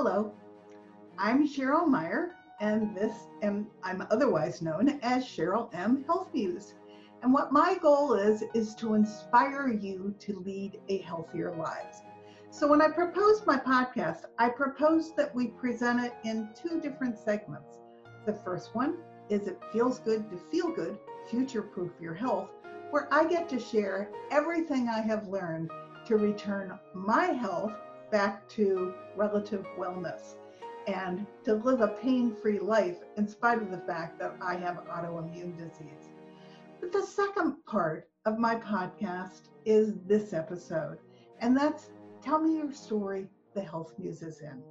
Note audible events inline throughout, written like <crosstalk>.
Hello, I'm Cheryl Meyer, and this and I'm otherwise known as Cheryl M. Health Muse. And what my goal is is to inspire you to lead a healthier life. So when I proposed my podcast, I proposed that we present it in two different segments. The first one is it feels good to feel good, future proof your health, where I get to share everything I have learned to return my health back to relative wellness and to live a pain free life in spite of the fact that I have autoimmune disease. But the second part of my podcast is this episode, and that's Tell Me Your Story, The Health Muse is in.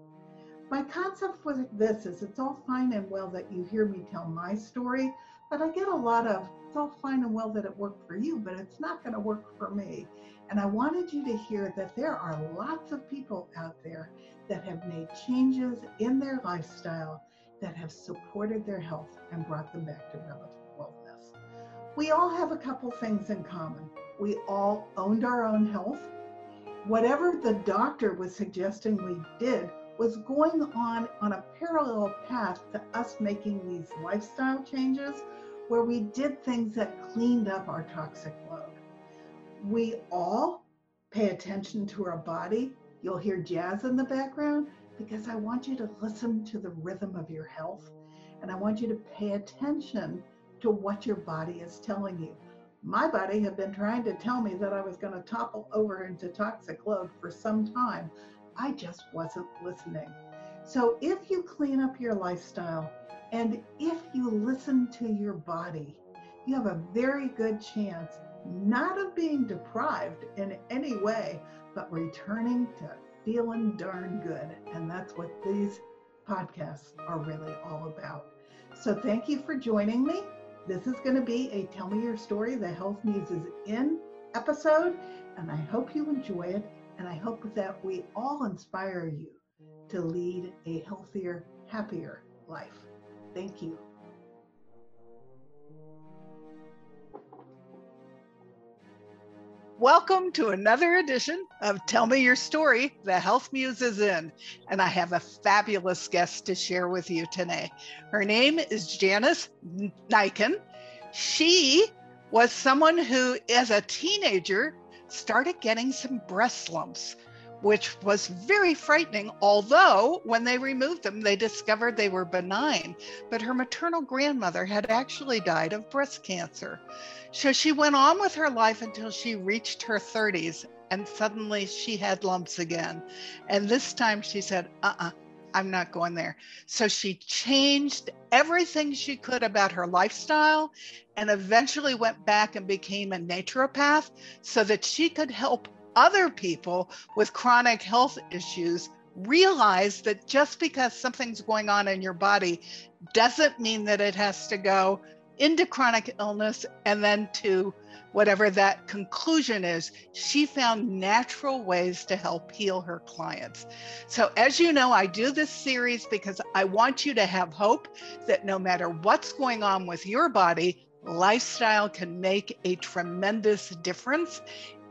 My concept with this is it's all fine and well that you hear me tell my story, but I get a lot of all fine and well that it worked for you, but it's not going to work for me. And I wanted you to hear that there are lots of people out there that have made changes in their lifestyle that have supported their health and brought them back to relative wellness. We all have a couple things in common. We all owned our own health. Whatever the doctor was suggesting we did was going on on a parallel path to us making these lifestyle changes where we did things that cleaned up our toxic load we all pay attention to our body. You'll hear jazz in the background because I want you to listen to the rhythm of your health and I want you to pay attention to what your body is telling you. My body had been trying to tell me that I was going to topple over into toxic load for some time. I just wasn't listening. So if you clean up your lifestyle and if you listen to your body, you have a very good chance not of being deprived in any way, but returning to feeling darn good. And that's what these podcasts are really all about. So thank you for joining me. This is going to be a Tell Me Your Story, the Health Muse is in episode, and I hope you enjoy it. And I hope that we all inspire you to lead a healthier, happier life. Thank you. Welcome to another edition of Tell Me Your Story, The Health Muse is in. And I have a fabulous guest to share with you today. Her name is Janice Naiken. She was someone who, as a teenager, started getting some breast lumps, which was very frightening. Although, when they removed them, they discovered they were benign. But her maternal grandmother had actually died of breast cancer. So she went on with her life until she reached her 30s, and suddenly she had lumps again. And this time she said, uh uh-uh, uh, i am not going there. So she changed everything she could about her lifestyle and eventually went back and became a naturopath so that she could help other people with chronic health issues realize that just because something's going on in your body doesn't mean that it has to go into chronic illness and then to whatever that conclusion is, she found natural ways to help heal her clients. So, as you know, I do this series because I want you to have hope that no matter what's going on with your body, lifestyle can make a tremendous difference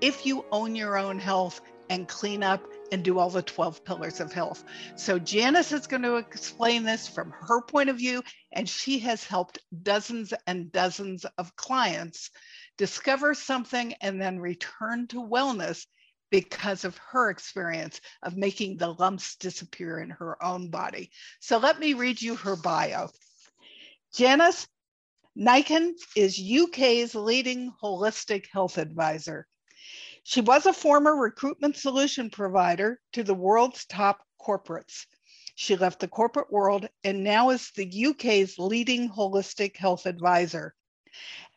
if you own your own health and clean up and do all the 12 pillars of health. So Janice is going to explain this from her point of view, and she has helped dozens and dozens of clients discover something and then return to wellness because of her experience of making the lumps disappear in her own body. So let me read you her bio. Janice Naiken is UK's leading holistic health advisor. She was a former recruitment solution provider to the world's top corporates. She left the corporate world and now is the UK's leading holistic health advisor.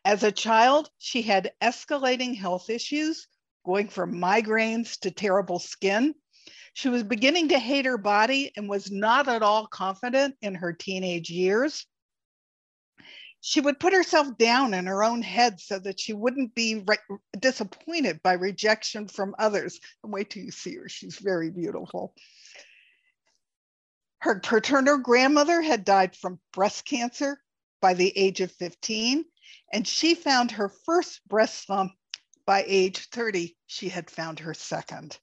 As a child, she had escalating health issues, going from migraines to terrible skin. She was beginning to hate her body and was not at all confident in her teenage years she would put herself down in her own head so that she wouldn't be re- disappointed by rejection from others. And wait till you see her, she's very beautiful. Her paternal grandmother had died from breast cancer by the age of 15, and she found her first breast lump by age 30. She had found her second.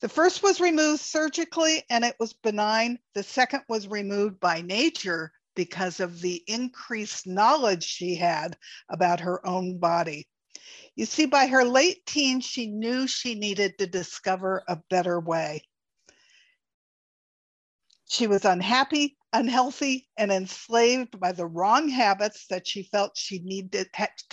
The first was removed surgically and it was benign. The second was removed by nature because of the increased knowledge she had about her own body. You see, by her late teens, she knew she needed to discover a better way. She was unhappy, unhealthy, and enslaved by the wrong habits that she felt she needed.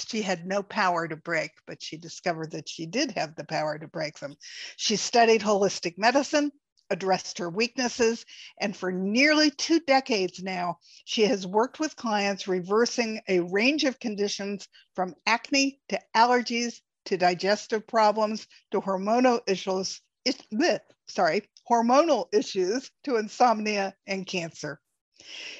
She had no power to break, but she discovered that she did have the power to break them. She studied holistic medicine, addressed her weaknesses, and for nearly two decades now, she has worked with clients reversing a range of conditions from acne to allergies to digestive problems to hormonal issues. sorry, hormonal issues to insomnia and cancer.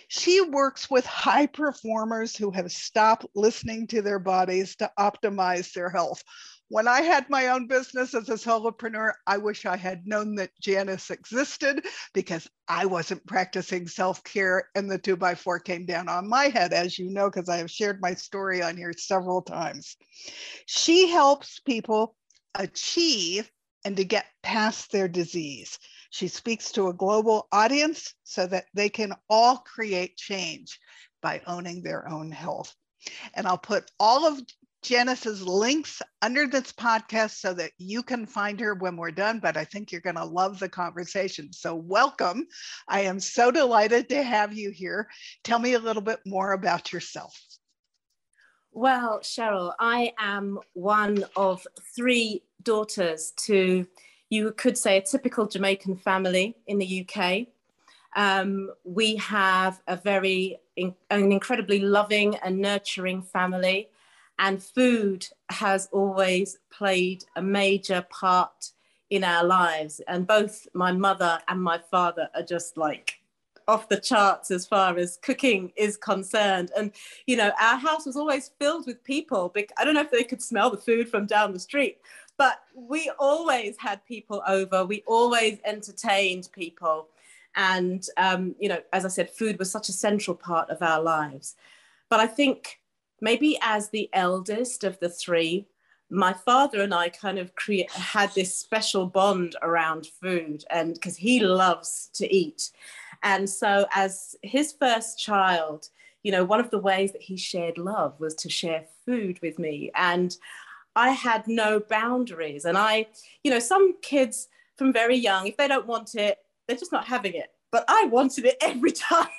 She works with high performers who have stopped listening to their bodies to optimize their health. When I had my own business as a solopreneur, I wish I had known that Janice existed because I wasn't practicing self care and the two by four came down on my head, as you know, because I have shared my story on here several times. She helps people achieve and to get past their disease. She speaks to a global audience so that they can all create change by owning their own health. And I'll put all of Janice's links under this podcast so that you can find her when we're done, but I think you're going to love the conversation. So, welcome. I am so delighted to have you here. Tell me a little bit more about yourself. Well, Cheryl, I am one of three daughters to, you could say, a typical Jamaican family in the UK. Um, we have a very, an incredibly loving and nurturing family and food has always played a major part in our lives. And both my mother and my father are just like off the charts as far as cooking is concerned. And, you know, our house was always filled with people. I don't know if they could smell the food from down the street, but we always had people over. We always entertained people. And, um, you know, as I said, food was such a central part of our lives. But I think maybe as the eldest of the three, my father and I kind of create, had this special bond around food, and because he loves to eat. And so, as his first child, you know, one of the ways that he shared love was to share food with me. And I had no boundaries. And I, you know, some kids from very young, if they don't want it, they're just not having it. But I wanted it <laughs> every time.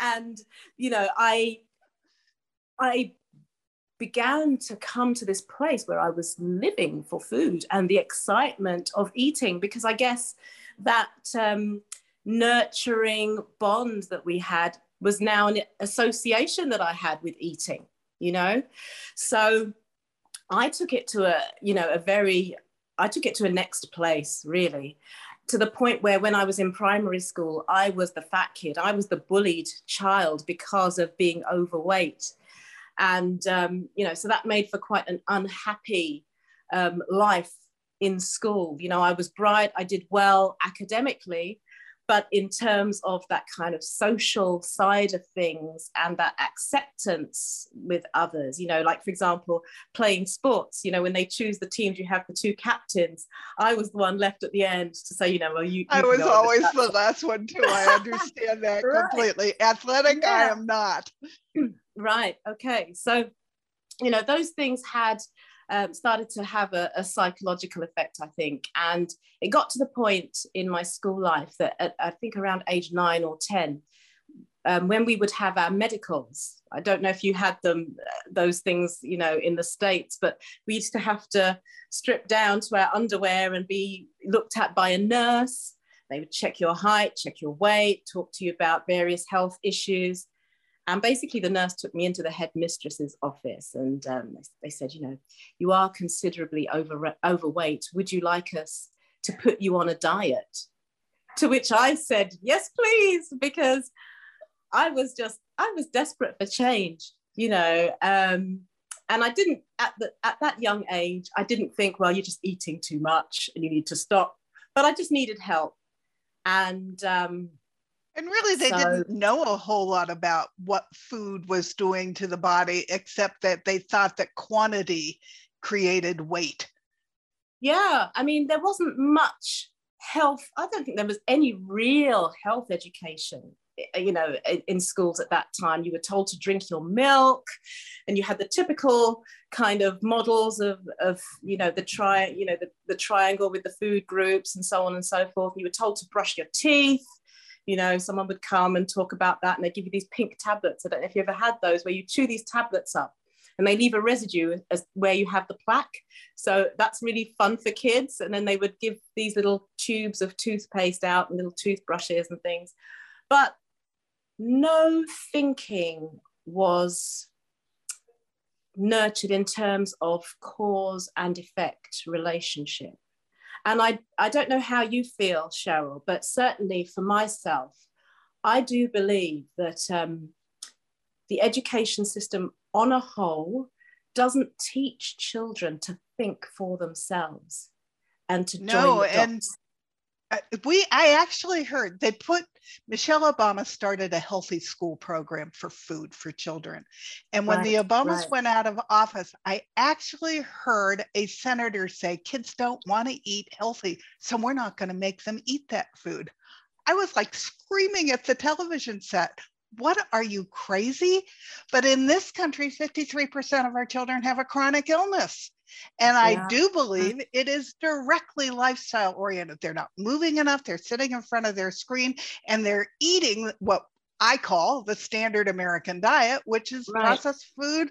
And, you know, I I began to come to this place where I was living for food and the excitement of eating, because I guess that um, nurturing bond that we had was now an association that I had with eating, you know? So I took it to a, you know, a very, I took it to a next place, really to the point where when I was in primary school, I was the fat kid. I was the bullied child because of being overweight and um, you know so that made for quite an unhappy um, life in school. You know i was bright i did well academically but in terms of that kind of social side of things and that acceptance with others you know like for example playing sports you know when they choose the teams you have the two captains i was the one left at the end to say you know well you, you i was always the last one too. I <laughs> understand that right. completely. Athletic yeah. i am not <clears throat> Right. Okay. So, you know, those things had um, started to have a, a, psychological effect, I think. And it got to the point in my school life that at, I think around age nine or 10, um, when we would have our medicals, I don't know if you had them, uh, those things, you know, in the States, but we used to have to strip down to our underwear and be looked at by a nurse. They would check your height, check your weight, talk to you about various health issues. And basically, the nurse took me into the headmistress's office and um, they said, You know, you are considerably over, overweight. Would you like us to put you on a diet? To which I said, Yes, please, because I was just, I was desperate for change, you know. Um, and I didn't, at, the, at that young age, I didn't think, Well, you're just eating too much and you need to stop. But I just needed help. And um, and really, they so, didn't know a whole lot about what food was doing to the body, except that they thought that quantity created weight. Yeah, I mean, there wasn't much health, I don't think there was any real health education eh, you know in schools at that time you were told to drink your milk and you had the typical kind of models of, of you know the tri you know the, the triangle with the food groups and so on and so forth you were told to brush your teeth you know someone would come and talk about that and they give you these pink tablets i don't know if you ever had those where you chew these tablets up and they leave a residue as where you have the plaque. So that's really fun for kids. And then they would give these little tubes of toothpaste out and little toothbrushes and things. But no thinking was nurtured in terms of cause and effect relationship. And I, I don't know how you feel, Cheryl, but certainly for myself, I do believe that um, the education system on a whole doesn't teach children to think for themselves and to no and uh, Uh, we i actually heard they put michelle obama started a healthy school program for food for children and when right, the obamas right. went out of office i actually heard a senator say kids don't want to eat healthy so we're not going to make them eat that food i was like screaming at the television set what are you crazy? But in this country, 53% of our children have a chronic illness. And yeah. I do uh-huh. believe it is directly lifestyle oriented. They're not moving enough, they're sitting in front of their screen and they're eating what I call the standard American diet, which is right. processed food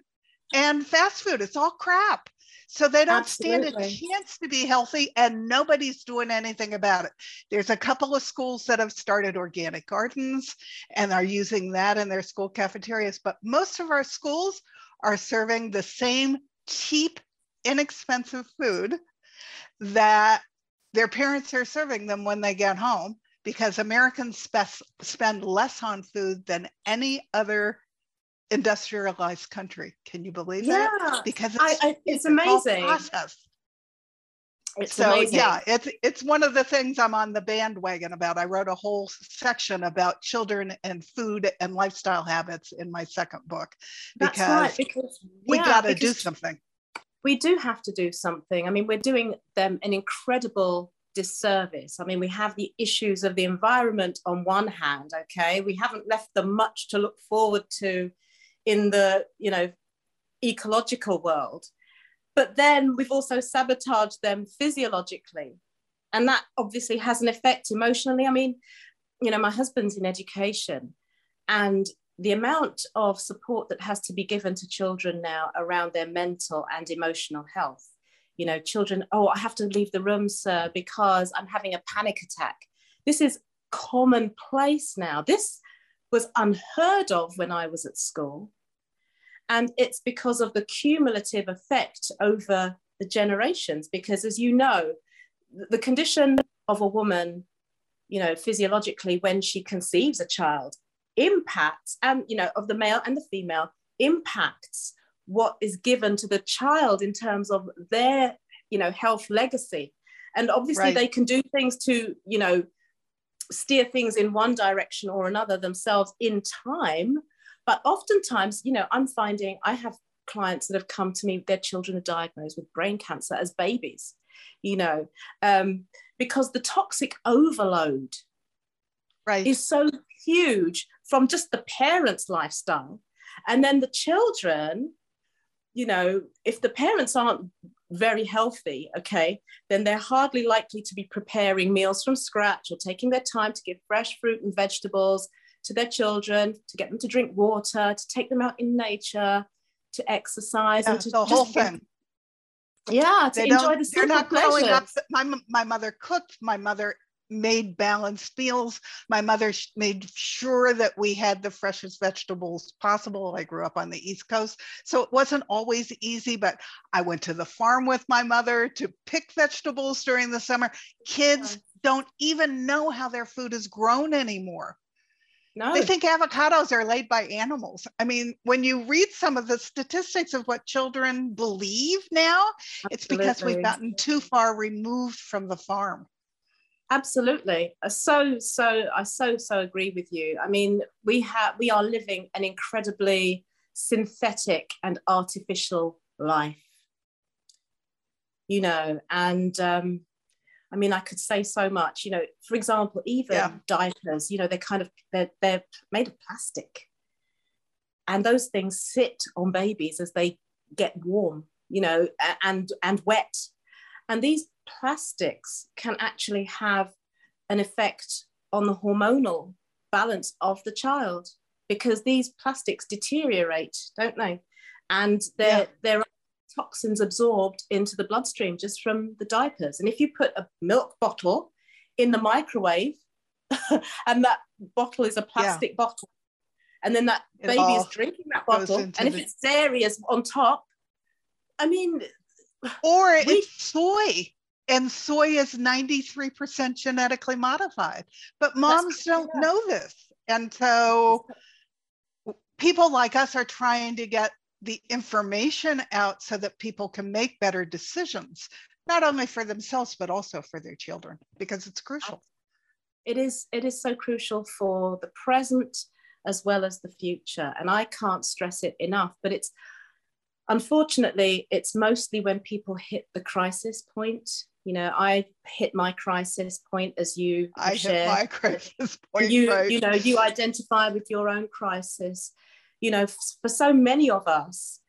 and fast food. It's all crap. So they don't Absolutely. stand a chance to be healthy, and nobody's doing anything about it. There's a couple of schools that have started organic gardens and are using that in their school cafeterias, but most of our schools are serving the same cheap, inexpensive food that their parents are serving them when they get home because Americans spe- spend less on food than any other industrialized country. Can you believe yeah. that? Because it's, I, I, it's, it's amazing. Process. It's so amazing. yeah, it's it's one of the things I'm on the bandwagon about. I wrote a whole section about children and food and lifestyle habits in my second book because, right, because we yeah, got to do something. We do have to do something. I mean, we're doing them an incredible disservice. I mean, we have the issues of the environment on one hand, okay? We haven't left them much to look forward to in the you know ecological world but then we've also sabotaged them physiologically and that obviously has an effect emotionally i mean you know my husband's in education and the amount of support that has to be given to children now around their mental and emotional health. You know children oh i have to leave the room sir because i'm having a panic attack. This is commonplace now. This was unheard of when i was at school. And it's because of the cumulative effect over the generations. Because as you know, the condition of a woman, you know, physiologically when she conceives a child impacts, and you know, of the male and the female impacts what is given to the child in terms of their, you know, health legacy. And obviously right. they can do things to, you know, steer things in one direction or another themselves in time but oftentimes, you know, I'm finding I have clients that have come to me, their children are diagnosed with brain cancer as babies, you know, um, because the toxic overload right. is so huge from just the parents' lifestyle. And then the children, you know, if the parents aren't very healthy, okay, then they're hardly likely to be preparing meals from scratch or taking their time to give fresh fruit and vegetables to their children, to get them to drink water, to take them out in nature, to exercise, yeah, and to the whole thing. Yeah, to they enjoy the They're not growing up. My my mother cooked. My mother made balanced meals. My mother made sure that we had the freshest vegetables possible. I grew up on the East Coast, so it wasn't always easy, but I went to the farm with my mother to pick vegetables during the summer. Kids don't even know how their food is grown anymore. No. They think avocados are laid by animals. I mean, when you read some of the statistics of what children believe now, Absolutely. it's because we've gotten too far removed from the farm. Absolutely. So, so, I so, so agree with you. I mean, we have, we are living an incredibly synthetic and artificial life, you know, and um, I mean, I could say so much. You know, for example, even yeah. diapers. You know, they're kind of they're they're made of plastic, and those things sit on babies as they get warm. You know, and and wet, and these plastics can actually have an effect on the hormonal balance of the child because these plastics deteriorate, don't they? And there, yeah. there are toxins absorbed into the bloodstream just from the diapers. And if you put a milk bottle in the microwave <laughs> and that bottle is a plastic yeah. bottle, and then that it baby is drinking that bottle, and if it's dairy is on top, I mean, or we... it's soy and soy is 93% genetically modified. But moms don't know this. And so people like us are trying to get the information out so that people can make better decisions not only for themselves but also for their children because it's crucial. It is it is so crucial for the present as well as the future. And i can't stress it enough but it's unfortunately it's mostly when people hit the crisis point you know i hit my crisis point as you i shared. hit my <laughs> crisis point you right. you know you identify with your own crisis you know for so many of us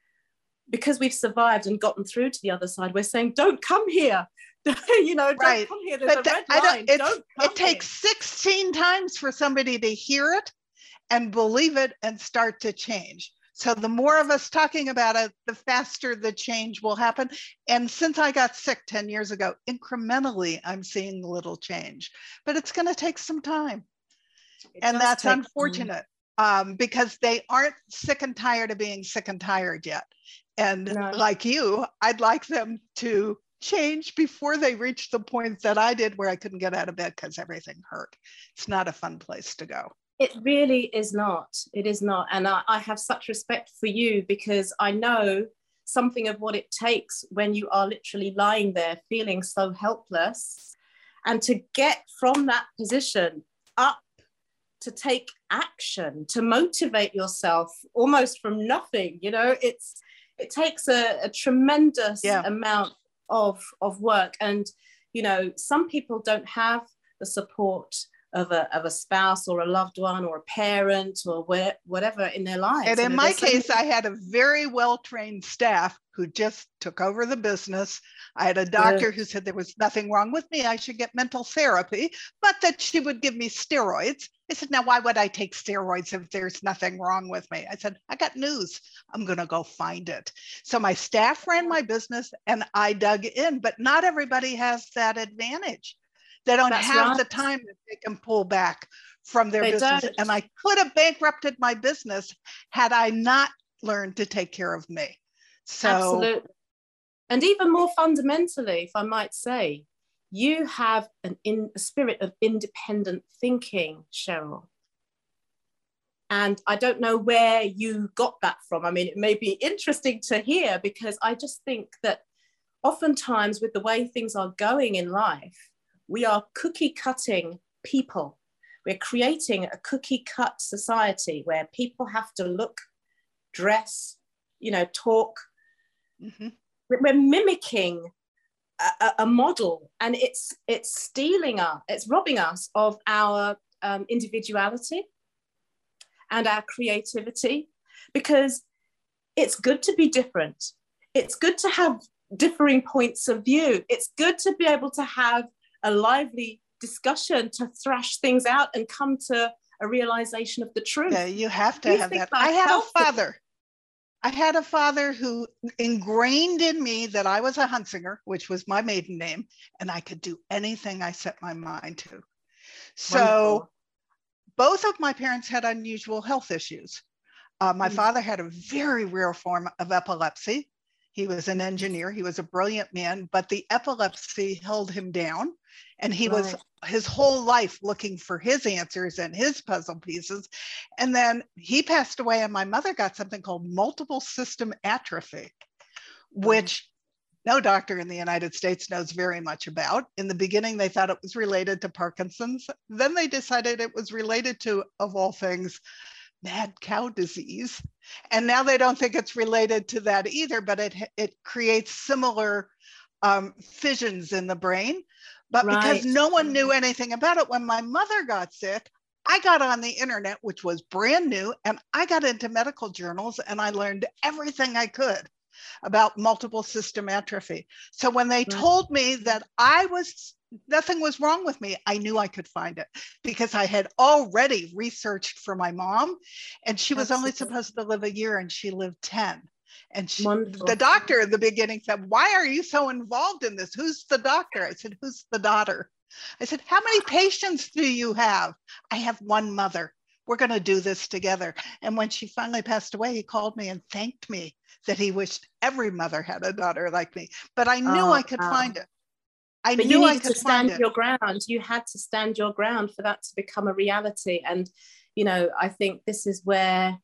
because we've survived and gotten through to the other side we're saying don't come here <laughs> you know don't right. come here there's but a red line. Don't, don't it takes 16 times for somebody to hear it and believe it and start to change so the more of us talking about it, the faster the change will happen. And since I got sick 10 years ago, incrementally, I'm seeing little change, but it's going to take some time. It and that's unfortunate um, because they aren't sick and tired of being sick and tired yet. And no. like you, I'd like them to change before they reach the point that I did where I couldn't get out of bed because everything hurt. It's not a fun place to go. It really is not. It is not. And I, I, have such respect for you because I know something of what it takes when you are literally lying there feeling so helpless. And to get from that position up to take action, to motivate yourself almost from nothing, you know, it's it takes a, a tremendous yeah. amount of, of work. And, you know, some people don't have the support of a, of a spouse or a loved one or a parent or where, whatever in their lives. And in my case, I had a very well trained staff who just took over the business. I had a doctor who said there was nothing wrong with me. I should get mental therapy, but that she would give me steroids. I said, Now, why would I take steroids if there's nothing wrong with me? I said, I got news. I'm going to go find it. So my staff ran my business and I dug in, but not everybody has that advantage. They don't That's have right. the time that they can pull back from their they business. Don't. And I could have bankrupted my business had I not learned to take care of me. So Absolutely. And even more fundamentally, if I might say, you have an in, a spirit of independent thinking, Cheryl. And I don't know where you got that from. I mean, it may be interesting to hear because I just think that oftentimes, with the way things are going in life, we are cookie cutting people. We're creating a cookie cut society where people have to look, dress, you know, talk. Mm-hmm. We're mimicking a, a, model, and it's it's stealing us, it's robbing us of our um, individuality and our creativity, because it's good to be different. It's good to have differing points of view. It's good to be able to have a lively discussion to thrash things out and come to a realization of the truth. Yeah, you have to have that. I had a father. I had a father who ingrained in me that I was a Hunsinger, which was my maiden name, and I could do anything I set my mind to. So Wonderful. both of my parents had unusual health issues. Uh, my mm-hmm. father had a very rare form of epilepsy. He was an engineer, he was a brilliant man, but the epilepsy held him down. And he right. was his whole life looking for his answers and his puzzle pieces. And then he passed away, and my mother got something called multiple system atrophy, which mm. no doctor in the United States knows very much about. In the beginning, they thought it was related to Parkinson's. Then they decided it was related to, of all things, mad cow disease. And now they don't think it's related to that either, but it, it creates similar um, fissions in the brain. But right. because no one knew anything about it, when my mother got sick, I got on the internet, which was brand new, and I got into medical journals and I learned everything I could about multiple system atrophy. So when they told me that I was nothing was wrong with me, I knew I could find it because I had already researched for my mom and she was only supposed to live a year and she lived 10. And she, the doctor in the beginning said, Why are you so involved in this? Who's the doctor? I said, Who's the daughter? I said, How many patients do you have? I have one mother. We're going to do this together. And when she finally passed away, he called me and thanked me that he wished every mother had a daughter like me. But I knew oh, I could find it. I but knew you needed to stand your ground. You had to stand your ground for that to become a reality. And, you know, I think this is where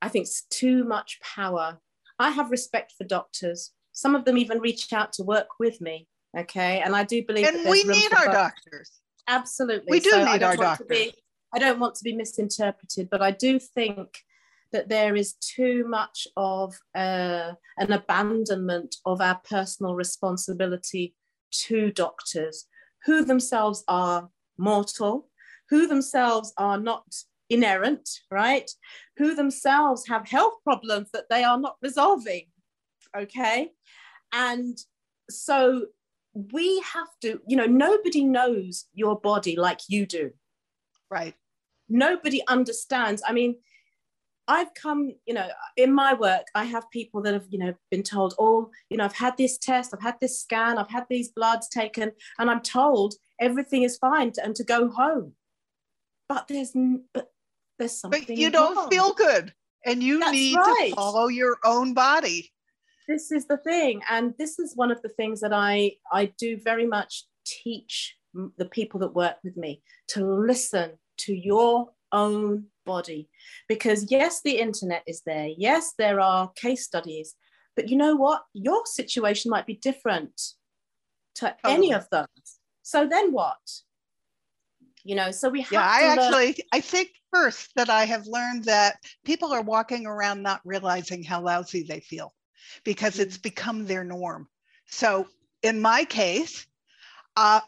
I think it's too much power. I have respect for doctors. Some of them even reach out to work with me. Okay. And I do believe and we need our both. doctors. Absolutely. We do so need our doctors. Be, I don't want to be misinterpreted, but I do think that there is too much of uh, an abandonment of our personal responsibility to doctors who themselves are mortal, who themselves are not inerrant, right? Who themselves have health problems that they are not resolving, okay? And so we have to, you know, nobody knows your body like you do. Right. Nobody understands. I mean, I've come, you know, in my work, I have people that have, you know, been told, oh, you know, I've had this test, I've had this scan, I've had these bloods taken, and I'm told everything is fine to, and to go home. But there's, but there's something. But you don't wrong. feel good, and you That's need right. to follow your own body. This is the thing, and this is one of the things that I I do very much teach the people that work with me to listen to your own body. Because yes, the internet is there. Yes, there are case studies. But you know what? Your situation might be different to any of those. So then what? You know, so we have yeah, I actually I think first that I have learned that people are walking around not realizing how lousy they feel because it's mm. become their norm. So in my case, uh,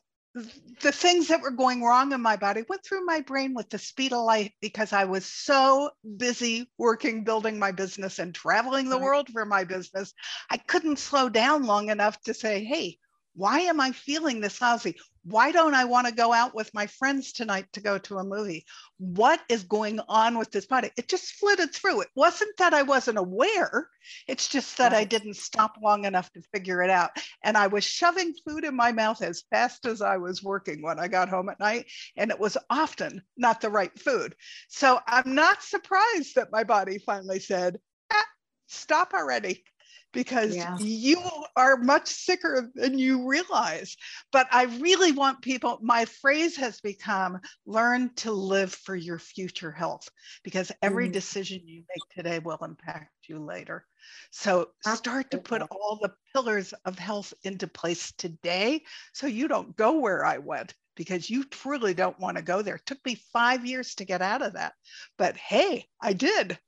the things that were going wrong in my body went through my brain with the speed of light because I was so busy working, building my business, and traveling the world for my business. I couldn't slow down long enough to say, hey, why am I feeling this lousy? Why don't I want to go out with my friends tonight to go to a movie? What is going on with this body? It just flitted through. It wasn't that I wasn't aware, it's just that I didn't stop long enough to figure it out. And I was shoving food in my mouth as fast as I was working when I got home at night. And it was often not the right food. So I'm not surprised that my body finally said, ah, stop already because yeah. you are much sicker than you realize. But I really want people, my phrase has become learn to live for your future health because every mm. decision you make today will impact you later. So start to put all the pillars of health into place today so you don't go where I went because you truly don't want to go there. It took me five years to get out of that. But hey, I did.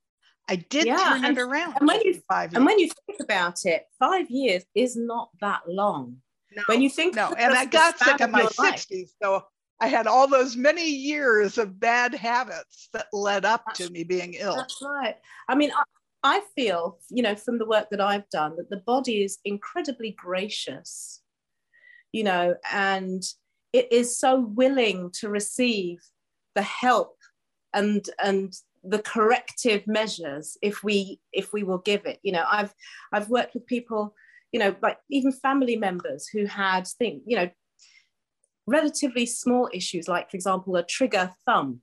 I did yeah, turn and, it around. And when you and when you think about it, five years is not that long. No, when you think no, and I got sick in my sixties, so I had all those many years of bad habits that led up that's, to me being ill. That's right. I mean, I, I feel, you know, from the work that I've done, that the body is incredibly gracious, you know, and it is so willing to receive the help and and the corrective measures if we if we will give it. You know i've i've worked with people you know like even family members who had think you know relatively small issues like for example a trigger thumb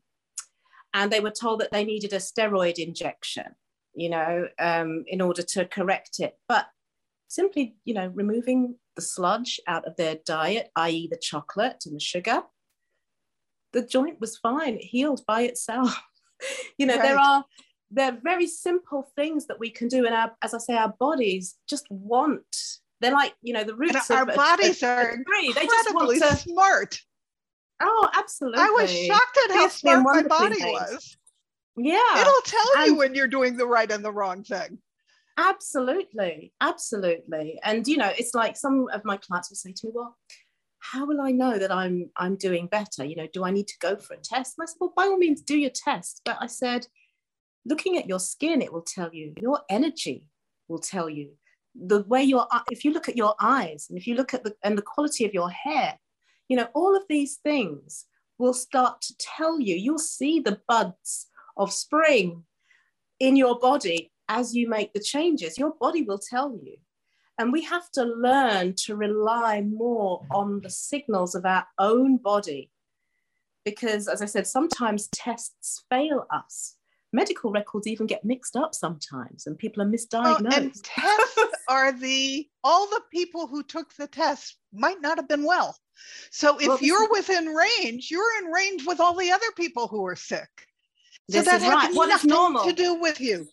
and they were told that they needed a steroid injection you know um, in order to correct it. But simply you know removing the sludge out of their diet i.e the chocolate and the sugar the joint was fine. It healed by itself <laughs> you know right. there are there are very simple things that we can do and our as i say our bodies just want. They're like you know the roots and our of, bodies are incredibly they just want to, smart. Oh absolutely. I was shocked at how smart my body things. was. Yeah. It'll tell and, you when you're doing the right and the wrong thing. Absolutely. Absolutely. And you know it's like some of my clients will say to me well how will I know that I'm I'm doing better? You know, do I need to go for a test? And I said, well, by all means, do your test. But I said, looking at your skin, it will tell you. Your energy will tell you. The way your if you look at your eyes and if you look at the and the quality of your hair, you know, all of these things will start to tell you. You'll see the buds of spring in your body as you make the changes. Your body will tell you. And we have to learn to rely more on the signals of our own body. Because, as I said, sometimes tests fail us. Medical records even get mixed up sometimes, and people are misdiagnosed. Oh, and tests <laughs> are the, all the people who took the test might not have been well. So if well, you're within range, you're in range with all the other people who are sick. So that has right. nothing normal. to do with you.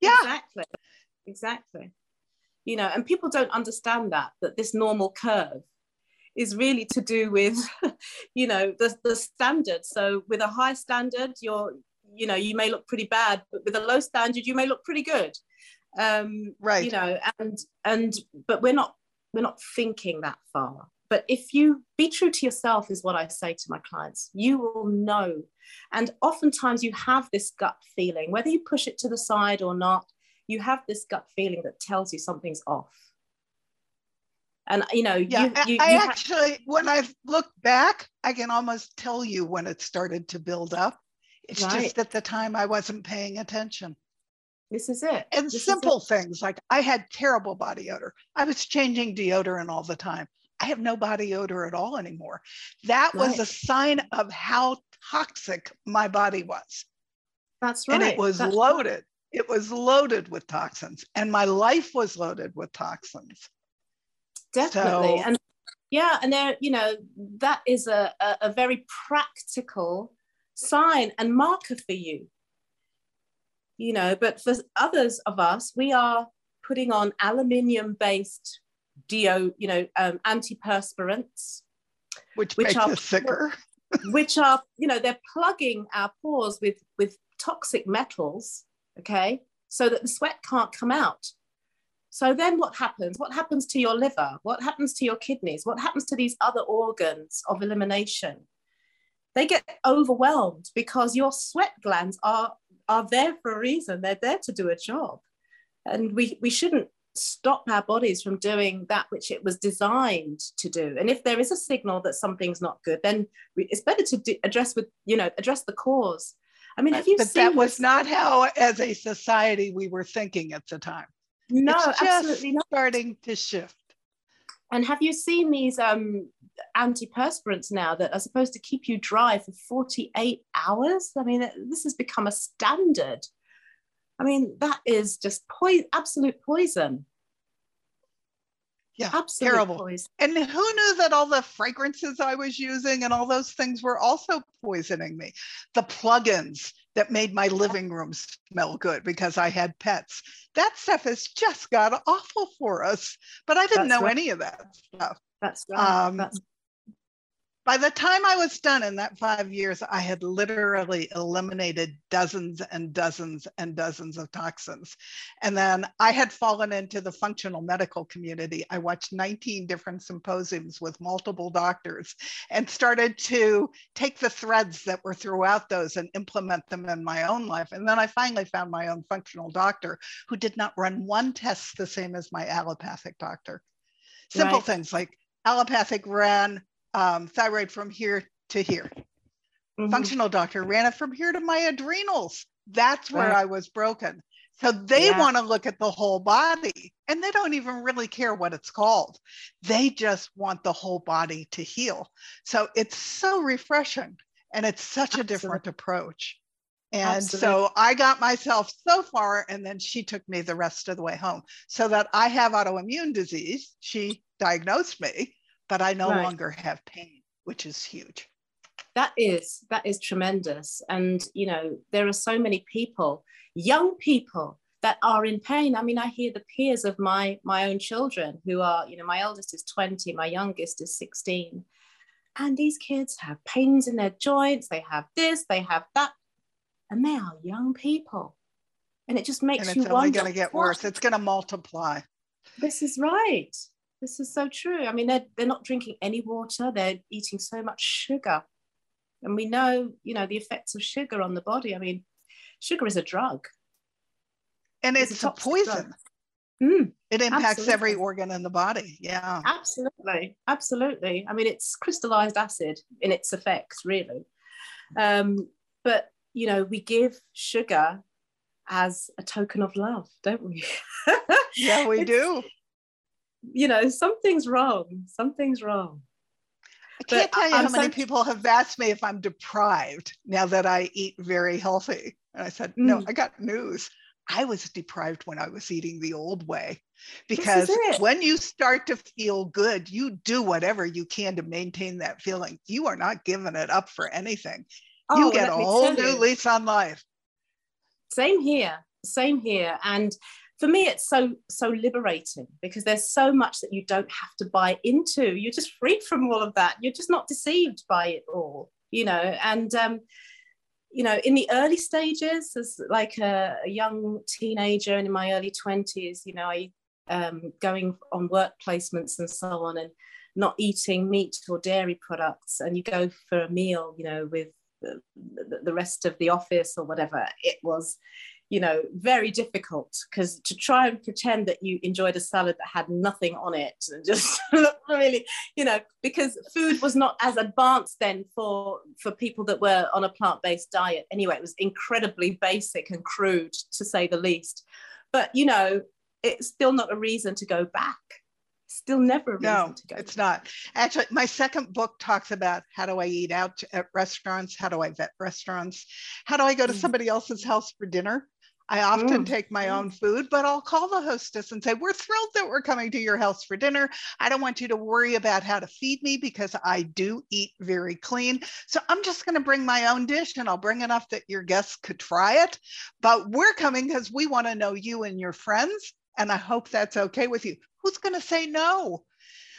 Yeah. Exactly. Exactly you know and people don't understand that that this normal curve is really to do with <laughs> you know the, the standard. So with a high standard you're you know you may look pretty bad but with a low standard you may look pretty good. Um right. you know and and but we're not we're not thinking that far. But if you be true to yourself is what i say to my clients. You will know. And oftentimes you have this gut feeling whether you push it to the side or not you have this gut feeling that tells you something's off. And you know yeah you, you, i, you actually when i look back i can almost tell you when it started to build up. It's right. just at the time i wasn't paying attention. This is it. And this simple it. things like i had terrible body odor. I was changing deodorant all the time. I have no body odor at all anymore. That right. was a sign of how toxic my body was. That's right and it was that's loaded. right it was loaded with toxins and my life was loaded with toxins. Definitely. So, and yeah and there you know that is a, a, a very practical sign and marker for you. You know but for others of us we are putting on aluminium based do you know um, antiperspirants which, which are sicker <laughs> which are you know they're plugging our pores with with toxic metals okay, so that the sweat can't come out. So then what happens? What happens to your liver? What happens to your kidneys? What happens to these other organs of elimination? They get overwhelmed because your sweat glands are, are there for a reason. They're there to do a job. And we, we shouldn't stop our bodies from doing that which it was designed to do. And if there is a signal that something's not good, then it's better to address with, you know, address the cause I mean, have you but seen that was not how, as a society, we were thinking at the time. No, absolutely not. Starting to shift. And have you seen these um, antiperspirants now that are supposed to keep you dry for 48 hours? I mean, this has become a standard. I mean, that is just po- absolute poison. Yeah, Absolute terrible. Poison. And who knew that all the fragrances I was using and all those things were also poisoning me? The plugins that made my living room smell good because I had pets. That stuff has just got awful for us. But I didn't That's know right. any of that stuff. That's right. Um, That's by the time I was done in that five years, I had literally eliminated dozens and dozens and dozens of toxins. And then I had fallen into the functional medical community. I watched 19 different symposiums with multiple doctors and started to take the threads that were throughout those and implement them in my own life. And then I finally found my own functional doctor who did not run one test the same as my allopathic doctor. Simple right. things like allopathic ran um, thyroid from here to here. Mm-hmm. Functional doctor ran it from here to my adrenals. That's where right. I was broken. So they yeah. want to look at the whole body and they don't even really care what it's called. They just want the whole body to heal. So it's so refreshing and it's such Absolutely. a different approach. And Absolutely. so I got myself so far, and then she took me the rest of the way home so that I have autoimmune disease. She diagnosed me but I no right. longer have pain, which is huge. That is that is tremendous, and you know there are so many people, young people that are in pain. I mean, I hear the peers of my my own children who are, you know, my eldest is 20, my youngest is 16. And these kids have pains in their joints, they have this, they have that, and they are young people. And it just makes and you it's only going to get worse. It's going to multiply. This is right. This is so true. I mean, they're, they're not drinking any water, they're eating so much sugar. And we know, you know, the effects of sugar on the body. I mean, sugar is a drug. And it's, it's a, a poison. Mm, it impacts absolutely. every organ in the body. Yeah. Absolutely. Absolutely. I mean, it's crystallized acid in its effects, really. Um, but, you know, we give sugar as a token of love, don't we? <laughs> yeah, we do. You know, something's wrong. Something's wrong. I can't but tell you I'm how many people have asked me if I'm deprived now that I eat very healthy. And I said, no, mm. I got news. I was deprived when I was eating the old way because when you start to feel good, you do whatever you can to maintain that feeling. You are not giving it up for anything. Oh, you get a whole new lease on life. Same here. Same here. And for me, it's so, so liberating because there's so much that you don't have to buy into. You're just free from all of that. You're just not deceived by it all, you know. And um, you know, in the early stages, as like a, a young teenager and in my early 20s, you know, I um, going on work placements and so on and not eating meat or dairy products and you go for a meal you know with the, the rest of the office or whatever it was you know, very difficult because to try and pretend that you enjoyed a salad that had nothing on it <laughs> and just really, you know, because food was not as advanced then for for people that were on a plant-based diet. Anyway, it was incredibly basic and crude to say the least. But you know, it's still not a reason to go back. Still never a reason no, to go. No, it's not. Actually, my second book talks about how do I eat out at restaurants? How do I vet restaurants? How do I go to mm. somebody else's house for dinner? I often mm. take my own food, but I'll call the hostess and say, We're thrilled that we're coming to your house for dinner. I don't want you to worry about how to feed me because I do eat very clean. So I'm just going to bring my own dish and I'll bring enough that your guests could try it. But we're coming because we want to know you and your friends. And I hope that's okay with you. Who's going to say no?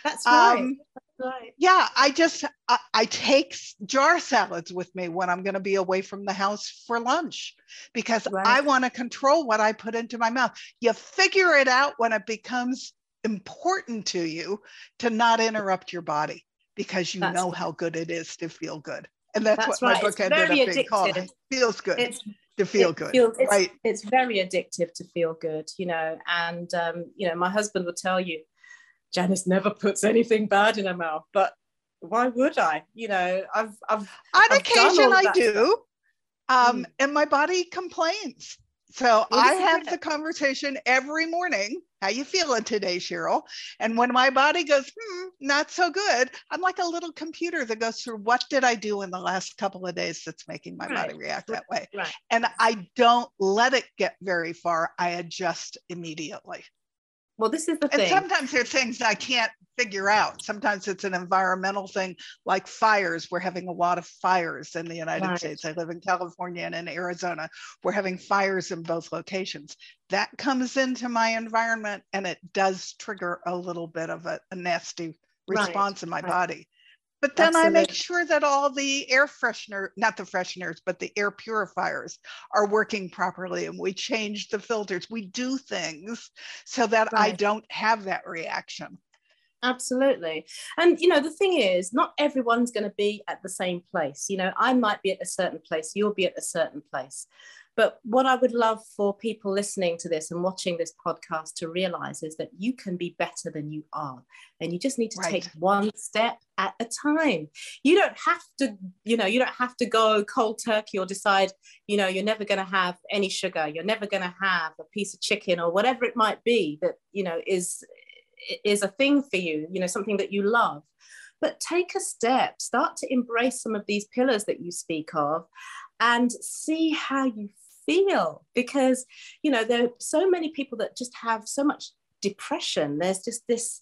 That's right. Um, right. Yeah, I just I, I, take jar salads with me when I'm going to be away from the house for lunch because right. I want to control what I put into my mouth. You figure it out when it becomes important to you to not interrupt your body because you that's know how good it is to feel good. And that's, that's what right. my book it's ended up being called. It feels good. It's, to feel it good feels, it's, right it's very addictive to feel good you know and um, you know my husband will tell you Janice never puts anything bad in her mouth, but why would I? You know, I've, I've on I've occasion I do, um, mm. and my body complains. So well, I have the conversation every morning. How you feeling today, Cheryl? And when my body goes, hmm, not so good, I'm like a little computer that goes through what did I do in the last couple of days that's making my right. body react that way. Right. And I don't let it get very far. I adjust immediately. Well, this is the and thing. sometimes there are things I can't figure out. Sometimes it's an environmental thing like fires. We're having a lot of fires in the United right. States. I live in California and in Arizona. We're having fires in both locations. That comes into my environment and it does trigger a little bit of a, a nasty response right. in my right. body. But then Absolutely. I make sure that all the air freshener, not the fresheners, but the air purifiers are working properly. And we change the filters. We do things so that right. I don't have that reaction. Absolutely. And, you know, the thing is, not everyone's going to be at the same place. You know, I might be at a certain place, you'll be at a certain place. But what I would love for people listening to this and watching this podcast to realize is that you can be better than you are. And you just need to right. take one step at a time. You don't have to, you know, you don't have to go cold turkey or decide, you know, you're never going to have any sugar, you're never going to have a piece of chicken or whatever it might be that, you know, is is a thing for you, you know, something that you love but take a step start to embrace some of these pillars that you speak of and see how you feel because you know there are so many people that just have so much depression there's just this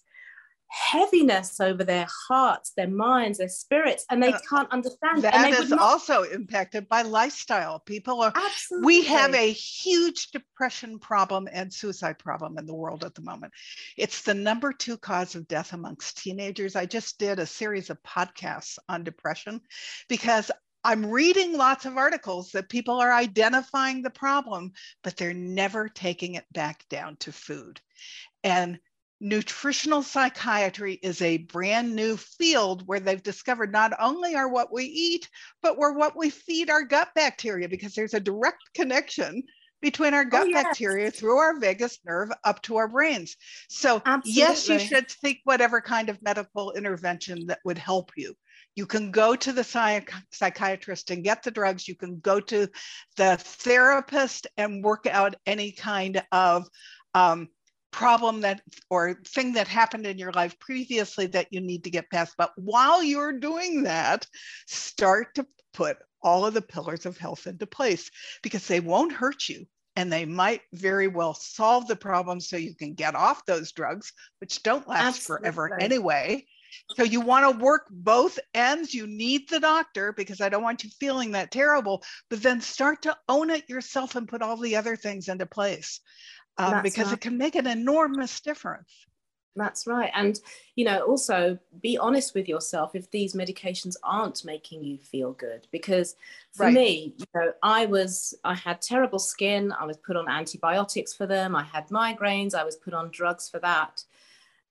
heaviness over their hearts their minds their spirits and they can't understand that. And is not... also impacted by lifestyle people are Absolutely. we have a huge depression problem and suicide problem in the world at the moment it's the number two cause of death amongst teenagers i just did a series of podcasts on depression because I'm reading lots of articles that people are identifying the problem, but they're never taking it back down to food. And nutritional psychiatry is a brand new field where they've discovered not only are what we eat, but we're what we feed our gut bacteria because there's a direct connection between our oh, gut oh, yes. bacteria through our vagus nerve up to our brains. So, Absolutely. yes, you should seek whatever kind of medical intervention that would help you. You can go to the psych- psychiatrist and get the drugs. You can go to the therapist and work out any kind of um, problem that or thing that happened in your life previously that you need to get past. But while you're doing that, start to put all of the pillars of health into place because they won't hurt you and they might very well solve the problem so you can get off those drugs, which don't last Absolutely. forever anyway. So you want to work both ends. You need the doctor because I don't want you feeling that terrible, but then start to own it yourself and put all the other things into place um, because right. it can make an enormous difference. That's right. And, you know, also be honest with yourself if these medications aren't making you feel good. Because for right. me, you know, I was, I had terrible skin. I was put on antibiotics for them. I had migraines. I was put on drugs for that.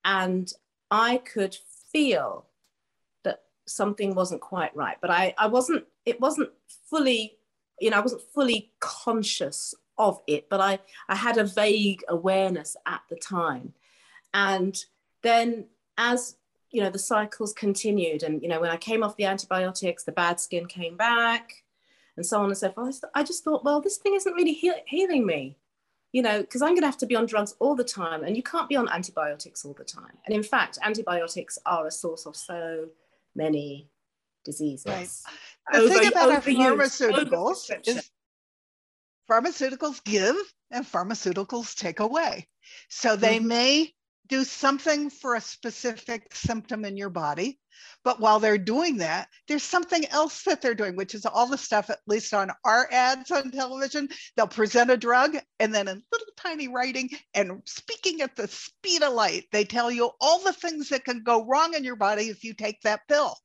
And I could feel that something wasn't quite right. But I, I wasn't, it wasn't fully, you know, I wasn't fully conscious of it, but I, I had a vague awareness at the time. And then as you know, the cycles continued, and you know, when I came off the antibiotics, the bad skin came back, and so on and so forth. I just thought, well, this thing isn't really he- healing me, you know, because I'm going to have to be on drugs all the time, and you can't be on antibiotics all the time. And in fact, antibiotics are a source of so many diseases. Right. The over, thing about our pharmaceuticals is pharmaceuticals give and pharmaceuticals take away. So they mm-hmm. may do something for a specific symptom in your body. But while they're doing that, there's something else that they're doing, which is all the stuff, at least on our ads on television. They'll present a drug and then in little tiny writing and speaking at the speed of light, they tell you all the things that can go wrong in your body if you take that pill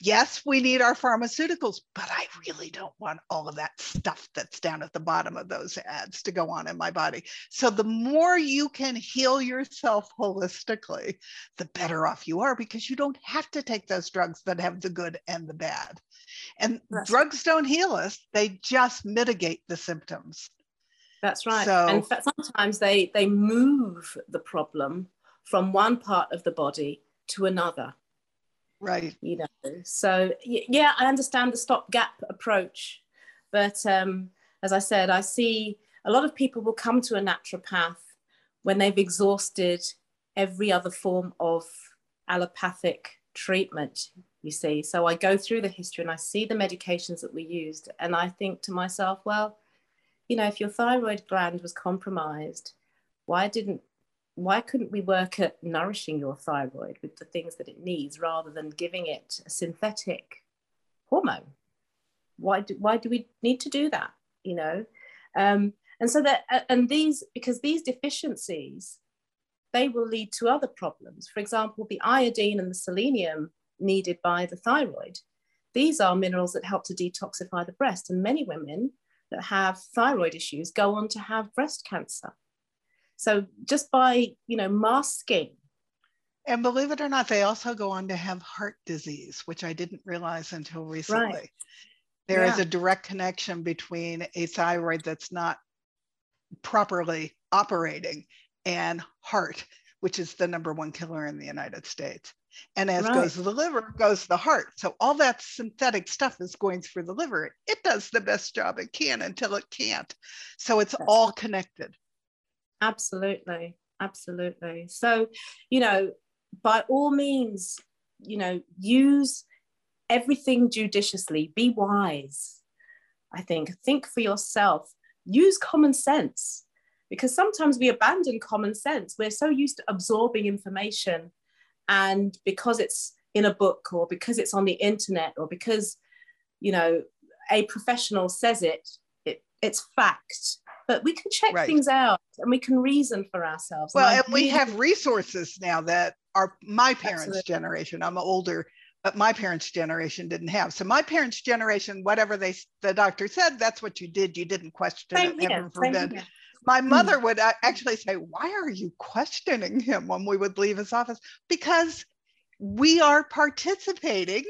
yes, we need our pharmaceuticals, but I really don't want all of that stuff that's down at the bottom of those ads to go on in my body. So the more you can heal yourself holistically, the better off you are because you don't have to take those drugs that have the good and the bad. And that's drugs don't heal us, they just mitigate the symptoms. That's right. So, and sometimes they they move the problem from one part of the body to another Right. You know, so yeah, I understand the stopgap approach, but um, as I said, I see a lot of people will come to a naturopath when they've exhausted every other form of allopathic treatment you see so i go through the history and i see the medications that we used and i think to myself well you know if your thyroid gland was compromised why didn't why couldn't we work at nourishing your thyroid with the things that it needs rather than giving it a synthetic hormone? Why do, why do we need to do that? You know, um, and so that and these because these deficiencies they will lead to other problems. For example, the iodine and the selenium needed by the thyroid. These are minerals that help to detoxify the breast, and many women that have thyroid issues go on to have breast cancer so just by, you know, masking. And believe it or not, they also go on to have heart disease, which I didn't realize until recently. Right. There yeah. is a direct connection between a thyroid that's not properly operating and heart, which is the number one killer in the United States. And as right. goes the liver, goes the heart. So all that synthetic stuff is going through the liver. It does the best job it can until it can't. So it's all connected. Absolutely. Absolutely. So, you know, by all means, you know, use everything judiciously, be wise. I think, think for yourself, use common sense because sometimes we abandon common sense. We're so used to absorbing information, and because it's in a book or because it's on the internet or because, you know, a professional says it, it it's fact but we can check right. things out and we can reason for ourselves. Well, and, and we have resources now that are my parents' Absolutely. generation. I'm older, but my parents' generation didn't have. So my parents' generation, whatever they the doctor said, that's what you did. You didn't question Same it. Never forbid. My hmm. mother would actually say, Why are you questioning him when we would leave his office? Because we are participating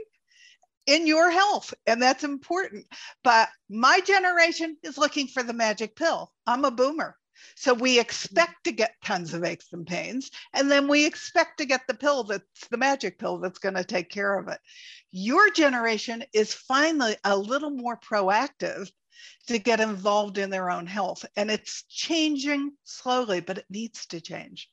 in your health, and that's important. But my generation is looking for the magic pill. I'm a boomer. So we expect to get tons of aches and pains, and then we expect to get the pill that's the magic pill that's going to take care of it. Your generation is finally a little more proactive to get involved in their own health, and it's changing slowly, but it needs to change.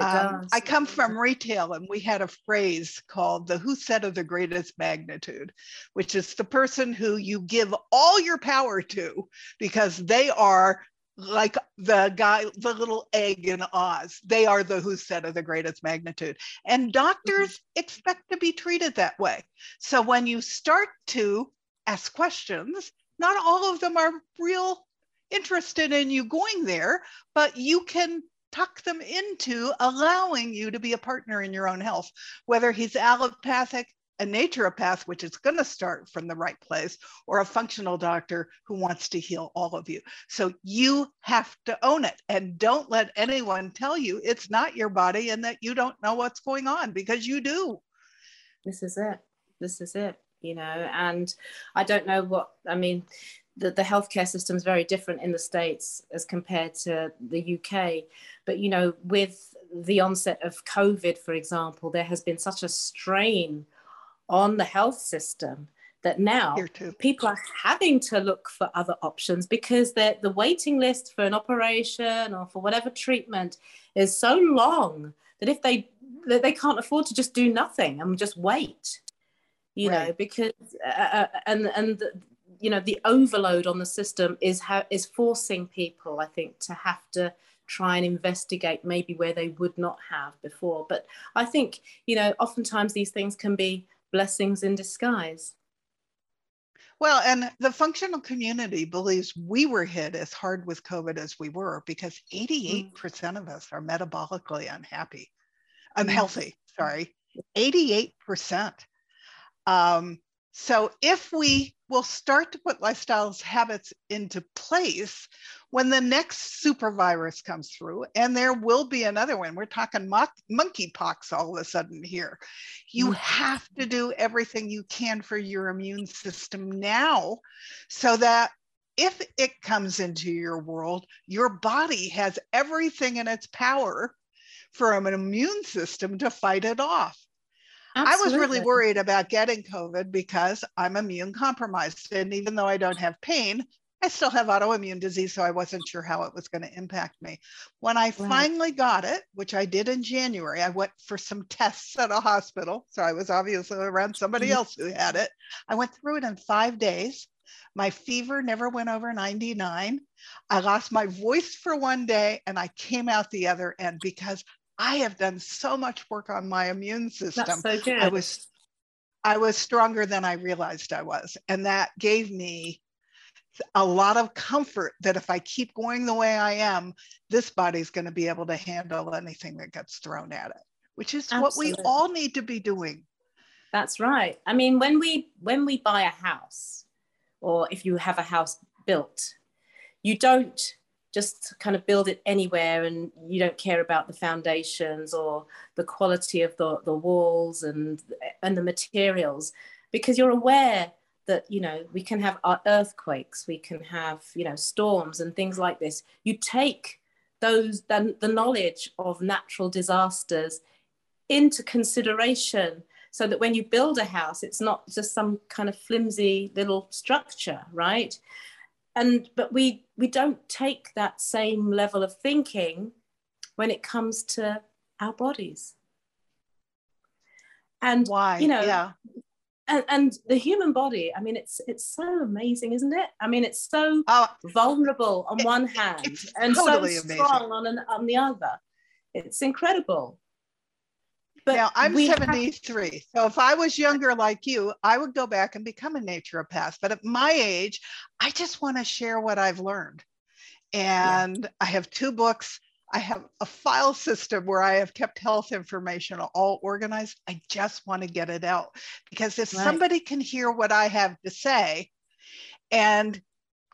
Um, I come from retail, and we had a phrase called the who said of the greatest magnitude, which is the person who you give all your power to because they are like the guy, the little egg in Oz. They are the who said of the greatest magnitude. And doctors mm-hmm. expect to be treated that way. So when you start to ask questions, not all of them are real interested in you going there, but you can tuck them into allowing you to be a partner in your own health, whether he's allopathic, a naturopath, which is going to start from the right place, or a functional doctor who wants to heal all of you. So you have to own it and don't let anyone tell you it's not your body and that you don't know what's going on because you do. This is it. This is it, you know, and I don't know what, I mean, the, the healthcare system is very different in the States as compared to the UK. But, you know, with the onset of COVID, for example, there has been such a strain on the health system that now people are having to look for other options because the, the waiting list for an operation or for whatever treatment is so long that if they that they can't afford to just do nothing and just wait you right. know because uh, uh and and you know the overload on the system is how is forcing people i think to have to try and investigate maybe where they would not have before but i think you know oftentimes these things can be blessings in disguise. Well, and the functional community believes we were hit as hard with COVID as we were because 88% mm. of us are metabolically unhappy, unhealthy, mm. sorry, 88%. Um, so if we will start to put lifestyles habits into place when the next super virus comes through, and there will be another one, we're talking mo- monkeypox all of a sudden here. You mm. have to do everything you can for your immune system now so that if it comes into your world, your body has everything in its power for an immune system to fight it off. Absolutely. I was really worried about getting COVID because I'm immune compromised. And even though I don't have pain, I still have autoimmune disease, so I wasn't sure how it was going to impact me. When I finally got it, which I did in January, I went for some tests at a hospital. So I was obviously around somebody mm-hmm. else who had it. I went through it in five days. My fever never went over 99. I lost my voice for one day and I came out the other end because I have done so much work on my immune system. That's so good. I was I was stronger than I realized I was. And that gave me a lot of comfort that if I keep going the way I am, this body's going to be able to handle anything that gets thrown at it, which is Absolutely. what we all need to be doing. That's right. I mean, when we when we buy a house or if you have a house built, you don't just kind of build it anywhere and you don't care about the foundations or the quality of the, the walls and and the materials. Because you're aware that you know we can have earthquakes we can have you know storms and things like this. You take those the, the knowledge of natural disasters into consideration so that when you build a house it's not just some kind of flimsy little structure right and but we we don't take that same level of thinking when it comes to our bodies. And why? you know yeah. and, and the human body i mean it's it's so amazing isn't it? I mean it's so oh, vulnerable on it, one hand and totally so strong on an, on the other. It's incredible but now I'm 73. Have- so if I was younger like you, I would go back and become a naturopath. But at my age, I just want to share what I've learned. And yeah. I have two books. I have a file system where I have kept health information all organized. I just want to get it out because if right. somebody can hear what I have to say and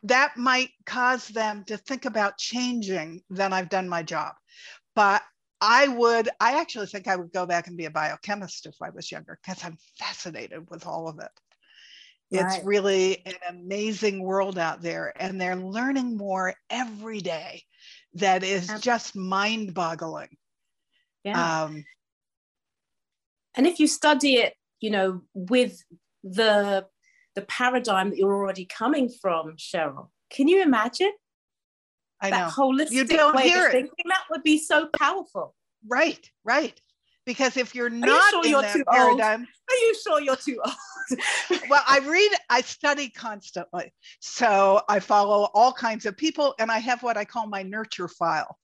that might cause them to think about changing, then I've done my job. But I would, I actually think I would go back and be a biochemist if I was younger because I'm fascinated with all of it. Right. It's really an amazing world out there, and they're learning more every day that is just mind boggling. Yeah. Um, and if you study it, you know, with the the paradigm that you're already coming from, Cheryl, can you imagine? I that know. holistic you don't way hear of thinking? It. That would be so powerful. Right, right. Because if you're not you sure in you're that paradigm, old? are you sure you're too old? <laughs> well, I read, I study constantly. So I follow all kinds of people, and I have what I call my nurture file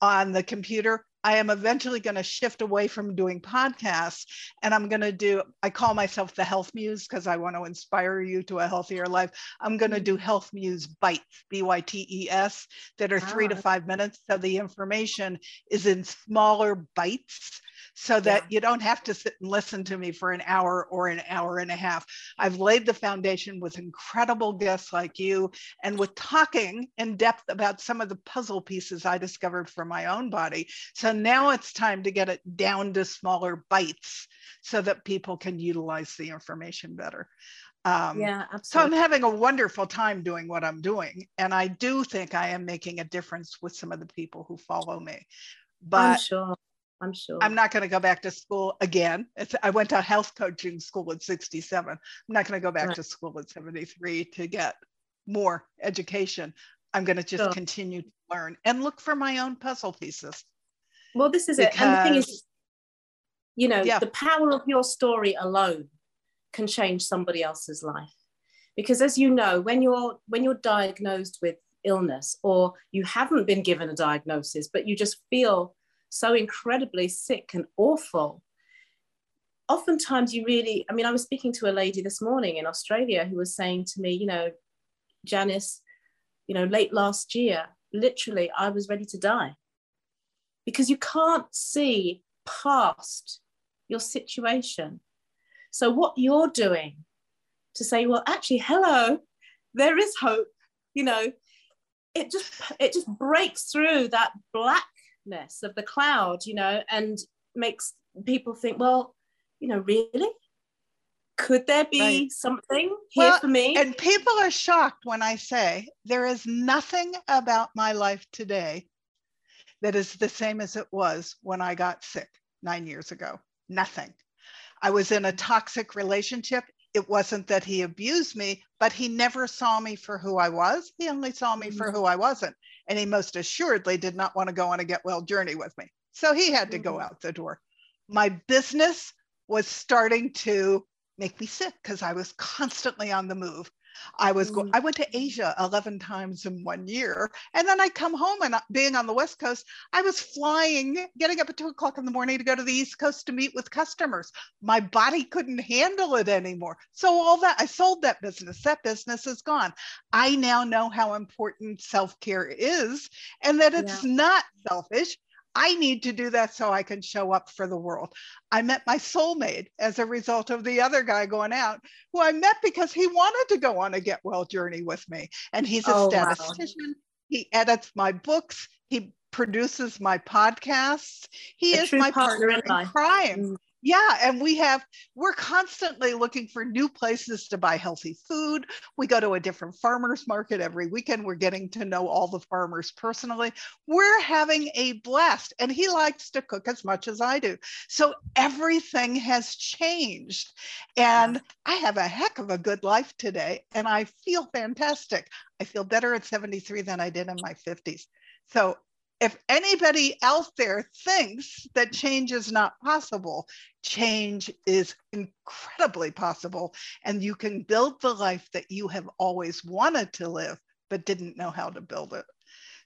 on the computer. I am eventually going to shift away from doing podcasts and I'm going to do, I call myself the Health Muse because I want to inspire you to a healthier life. I'm going to do mm. Health Muse Bites, B Y T E S, that are three to ah. five minutes. So the information is in smaller bites so that yeah. you don't have to sit and listen to me for an hour or an hour and a half. I've laid the foundation with incredible guests like you and with talking in depth about some of the puzzle pieces I discovered for my own body. So now it's time to get it down to smaller bites so that people can utilize the information better. Um, yeah, absolutely. So I'm having a wonderful time doing what I'm doing. And I do think I am making a difference with some of the people who follow me. But I'm sure. I'm sure. I'm not going to go back to school again. It's, I went to health coaching school at 67. I'm not going to go back right. to school at 73 to get more education. I'm going to just sure. continue to learn and look for my own puzzle pieces. Well, this is because, it. And the thing is, you know, yeah. the power of your story alone can change somebody else's life. Because as you know, when you're when you're diagnosed with illness or you haven't been given a diagnosis, but you just feel so incredibly sick and awful. Oftentimes, you really, I mean, I was speaking to a lady this morning in Australia who was saying to me, you know, Janice, you know, late last year, literally, I was ready to die because you can't see past your situation. So, what you're doing to say, well, actually, hello, there is hope, you know, it just it just breaks through that blackness of the cloud, you know, and makes people think, well, you know, really? Could there be right. something here well, for me? And people are shocked when I say there is nothing about my life today that is the same as it was when I got sick nine years ago. Nothing. I was in a toxic relationship. It wasn't that he abused me, but he never saw me for who I was. He only saw me for mm-hmm. who I wasn't and he most assuredly did not want to go on a get well journey with me. So he had to go mm-hmm. out the door. My business was starting to make me sick because I was constantly on the move. I was going, mm. I went to Asia 11 times in one year. And then I come home and uh, being on the West Coast, I was flying, getting up at two o'clock in the morning to go to the East Coast to meet with customers. My body couldn't handle it anymore. So all that, I sold that business. That business is gone. I now know how important self care is and that it's yeah. not selfish. I need to do that so I can show up for the world. I met my soulmate as a result of the other guy going out, who I met because he wanted to go on a get well journey with me. And he's a oh, statistician. Wow. He edits my books. He produces my podcasts. He a is my partner, partner in crime. Mm. Yeah, and we have we're constantly looking for new places to buy healthy food. We go to a different farmers market every weekend. We're getting to know all the farmers personally. We're having a blast and he likes to cook as much as I do. So everything has changed. And I have a heck of a good life today and I feel fantastic. I feel better at 73 than I did in my 50s. So if anybody out there thinks that change is not possible, change is incredibly possible. And you can build the life that you have always wanted to live, but didn't know how to build it.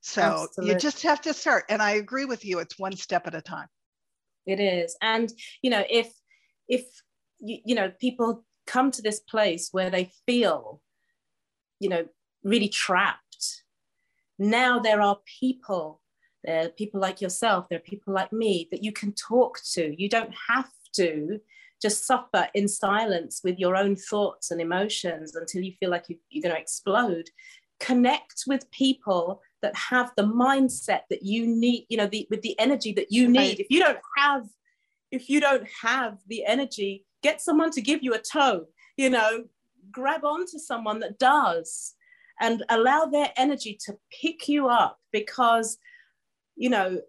So Absolutely. you just have to start. And I agree with you, it's one step at a time. It is. And, you know, if, if, you, you know, people come to this place where they feel, you know, really trapped, now there are people there are people like yourself, there are people like me that you can talk to. You don't have to just suffer in silence with your own thoughts and emotions until you feel like you, are going to explode. connect with people that have the mindset that you need you know the with the energy that you need if you don't have if you don't have the energy get someone to give you a tow you know grab onto someone that does and allow their energy to pick you up because you know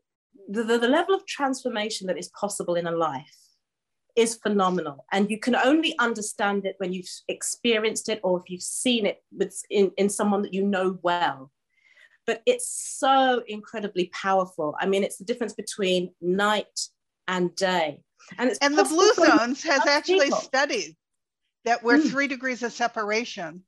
the, the, the level of transformation that is possible in a life is phenomenal. And you can only understand it when you've experienced it or if you've seen it with in, in someone that you know well. But it's so incredibly powerful. I mean it's the difference between night and day. And it's and the blue zones has actually people. studied that we're mm. three degrees of separation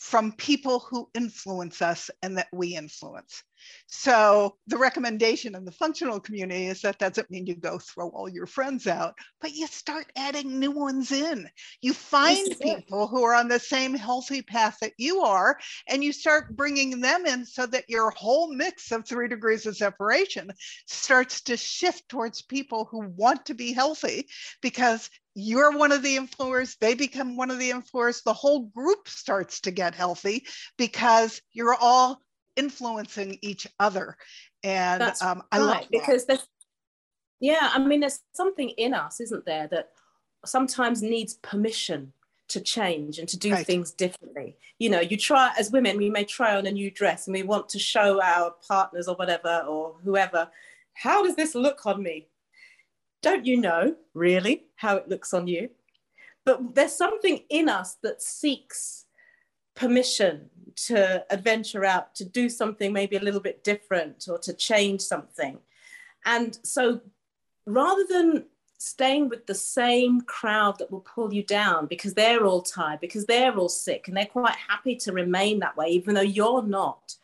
from people who influence us and that we influence. So the recommendation in the functional community is that doesn't mean you go throw all your friends out, but you start adding new ones in. You find people who are on the same healthy path that you are, and you start bringing them in so that your whole mix of three degrees of separation starts to shift towards people who want to be healthy because you're one of the influencers, they become one of the influencers, the whole group starts to get healthy because you're all influencing each other. And um, I right, love that. because there's, yeah, I mean, there's something in us, isn't there, that sometimes needs permission to change and to do right. things differently. You know, you try as women, we may try on a new dress and we want to show our partners or whatever or whoever, how does this look on me? Don't you know really how it looks on you? But there's something in us that seeks permission to adventure out, to do something maybe a little bit different or to change something. And so rather than staying with the same crowd that will pull you down because they're all tired, because they're all sick, and they're quite happy to remain that way, even though you're not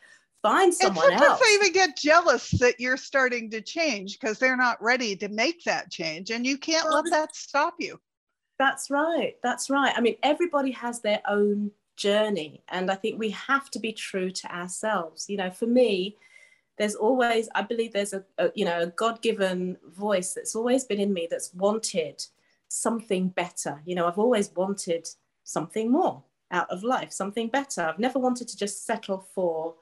find someone and else. They even get jealous that you're starting to change because they're not ready to make that change, and you can't well, let that stop you. That's right. That's right. I mean, everybody has their own journey, and I think we have to be true to ourselves. You know, for me, there's always, I believe, there's a, a you know a God-given voice that's always been in me that's wanted something better. You know, I've always wanted something more out of life, something better. I've never wanted to just settle for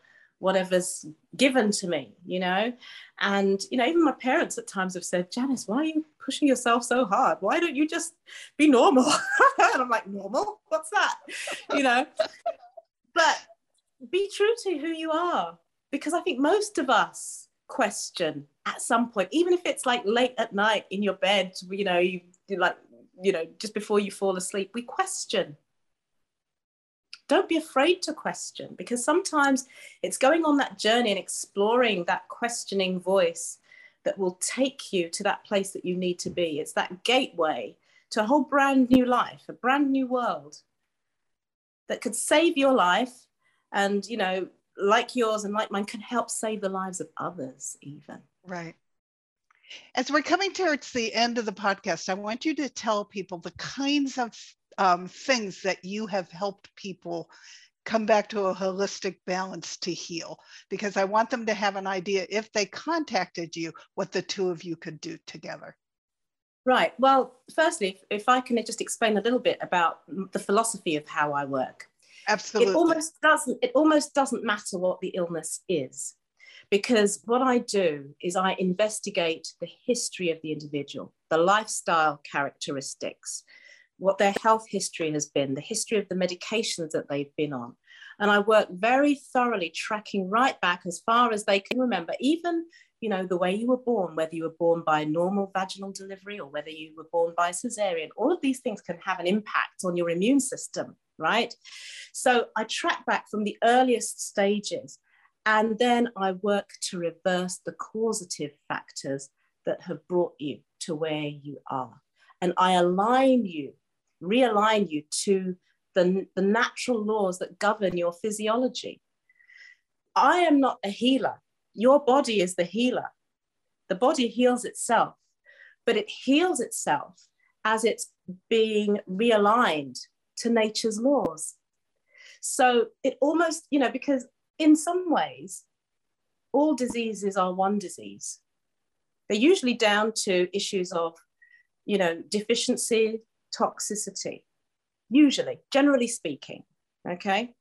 whatever's given to me, you know? And, you know, even my parents at times have said, Janice, why are you pushing yourself so hard? Why don't you just be normal? <laughs> and I'm like, normal? What's that? You know? but be true to who you are, because I think most of us question at some point, even if it's like late at night in your bed, you know, you like, you know, just before you fall asleep, we question don't be afraid to question because sometimes it's going on that journey and exploring that questioning voice that will take you to that place that you need to be. It's that gateway to a whole brand new life, a brand new world that could save your life and, you know, like yours and like mine, can help save the lives of others, even. Right. As we're coming towards the end of the podcast, I want you to tell people the kinds of um, things that you have helped people come back to a holistic balance to heal because I want them to have an idea if they contacted you what the two of you could do together. Right. Well, firstly, if I can just explain a little bit about the philosophy of how I work. Absolutely. It almost doesn't it almost doesn't matter what the illness is because what I do is I investigate the history of the individual, the lifestyle characteristics, what their health history has been, the history of the medications that they've been on. And I work very thoroughly tracking right back as far as they can remember, even you know the way you were born whether you were born by normal vaginal delivery or whether you were born by cesarean. All of these things can have an impact on your immune system right? So i track back from the earliest stages and then i work to reverse the causative factors that have brought you to where you are. And i align you realign you to the, the natural laws that govern your physiology. I am not a healer. Your body is the healer. The body heals itself, but it heals itself as it's being realigned to nature's laws. So it almost, you know, because in some ways, all diseases are one disease. They're usually down to issues of, you know, deficiency, toxicity, usually, generally speaking. Okay.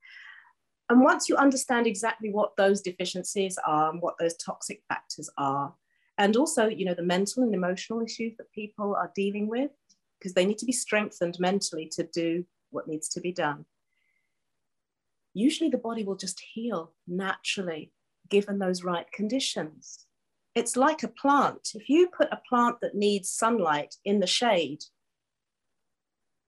And once you understand exactly what those deficiencies are and what those toxic factors are, and also, you know, the mental and emotional issues that people are dealing with, because they need to be strengthened mentally to do what needs to be done. Usually the body will just heal naturally, given those right conditions. It's like a plant. If you put a plant that needs sunlight in the shade,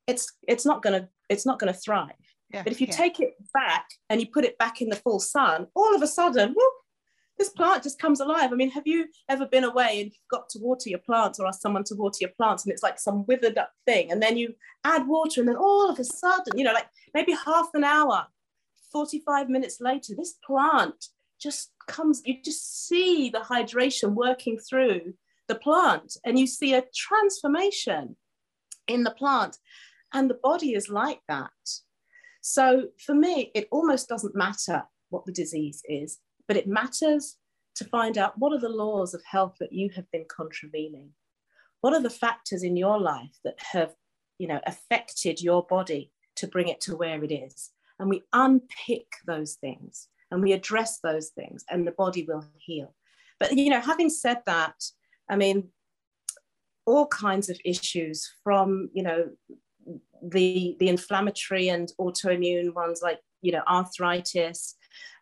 it's, it's not gonna, it's not gonna thrive. Yeah, but if you yeah. take it back and you put it back in the full sun, all of a sudden, whoop, this plant just comes alive. I mean, have you ever been away and you've got to water your plants or ask someone to water your plants and it's like some withered up thing and then you add water and then all of a sudden, you know, like maybe half an hour, 45 minutes later, this plant just comes, you just see the hydration working through the plant and you see a transformation in the plant and the body is like that. So for me, it almost doesn't matter what the disease is but it matters to find out what are the laws of health that you have been contravening. What are the factors in your life that have you know affected your body to bring it to where it is? And we unpick those things and we address those things and the body will heal. But you know having said that i mean all kinds of issues from you know the the inflammatory and autoimmune ones like you know arthritis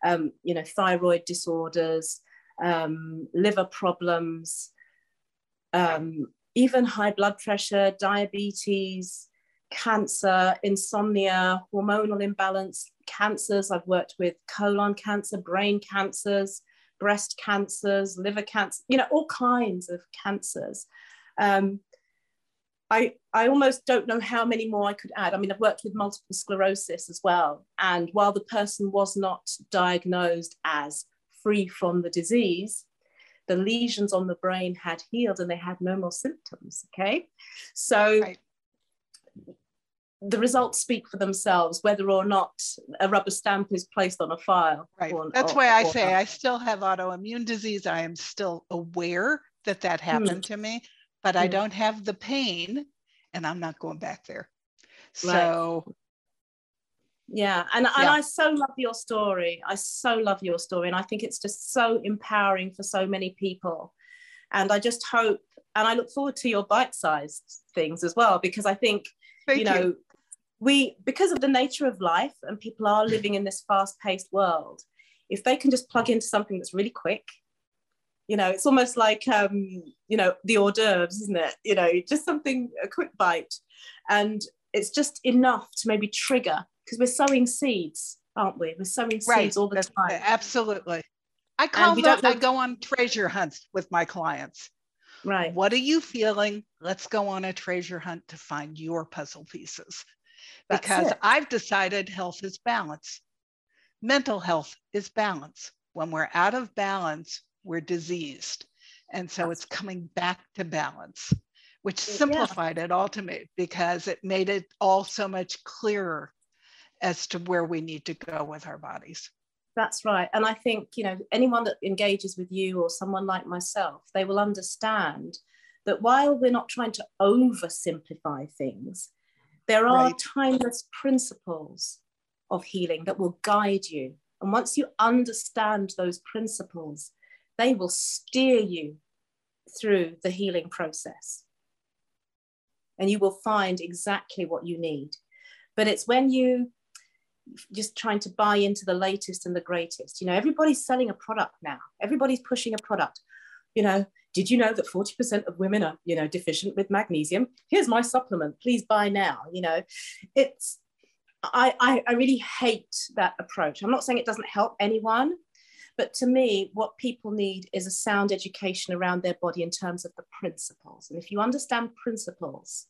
um, you know, thyroid disorders, um, liver problems, um, even high blood pressure, diabetes, cancer, insomnia, hormonal imbalance, cancers. I've worked with colon cancer, brain cancers, breast cancers, liver cancer, you know, all kinds of cancers. Um, I, I almost don't know how many more I could add. I mean, I've worked with multiple sclerosis as well. And while the person was not diagnosed as free from the disease, the lesions on the brain had healed and they had no more symptoms. Okay. So right. the results speak for themselves, whether or not a rubber stamp is placed on a file. Right. Or, That's or, why I say not. I still have autoimmune disease. I am still aware that that happened mm. to me but I mm-hmm. don't have the pain and I'm not going back there. So right. yeah and, yeah. and i so love your story i so love your story and i think it's just so empowering for so many people and i just hope and i look forward to your bite-sized things as well because i think Thank you know you. we because of the nature of life and people are living in this fast-paced world if they can just plug into something that's really quick you know it's almost like um you know the hors d'oeuvres isn't it? You know just something a quick bite. And it's just enough to maybe trigger because we're sowing seeds aren't we? We're sowing seeds right. all the That's, time. absolutely. I call them i go on treasure hunts with my clients. Right. What are you feeling? Let's go on a treasure hunt to find your puzzle pieces. Because i've decided health is balance. Mental health is balance. When we're out of balance we're diseased. And so it's coming back to balance, which simplified yeah. it all to me because it made it all so much clearer as to where we need to go with our bodies. That's right. And I think, you know, anyone that engages with you or someone like myself, they will understand that while we're not trying to oversimplify things, there are right. timeless principles of healing that will guide you. And once you understand those principles, they will steer you through the healing process. And you will find exactly what you need. But it's when you just trying to buy into the latest and the greatest. You know, everybody's selling a product now. Everybody's pushing a product. You know, did you know that 40% of women are, you know, deficient with magnesium? Here's my supplement. Please buy now. You know, it's I, I, I really hate that approach. I'm not saying it doesn't help anyone, but to me, what people need is a sound education around their body in terms of the principles. And if you understand principles,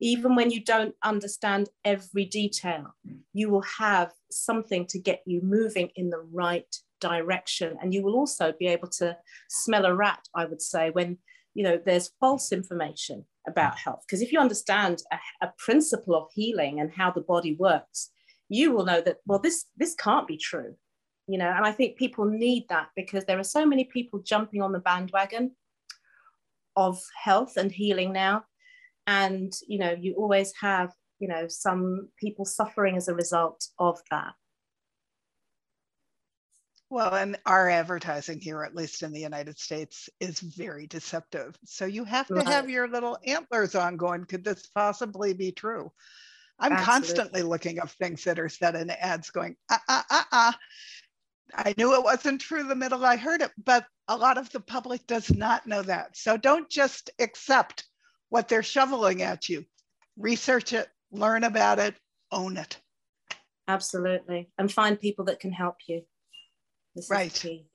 even when you don't understand every detail, you will have something to get you moving in the right direction. And you will also be able to smell a rat, I would say, when you know there's false information about health. Because if you understand a, a principle of healing and how the body works, you will know that, well, this this can't be true you know and i think people need that because there are so many people jumping on the bandwagon of health and healing now and you know you always have you know some people suffering as a result of that Well, and our advertising here, at least in the United States, is very deceptive. So you have to Right. have your little antlers on going, could this possibly be true? I'm Absolutely. constantly looking up things that are said in ads going, uh, uh, uh, uh. I knew it wasn't true the middle I heard it, but a lot of the public does not know that. So don't just accept what they're shoveling at you. Research it, learn about it, own it. Absolutely. And find people that can help you. This Right. key.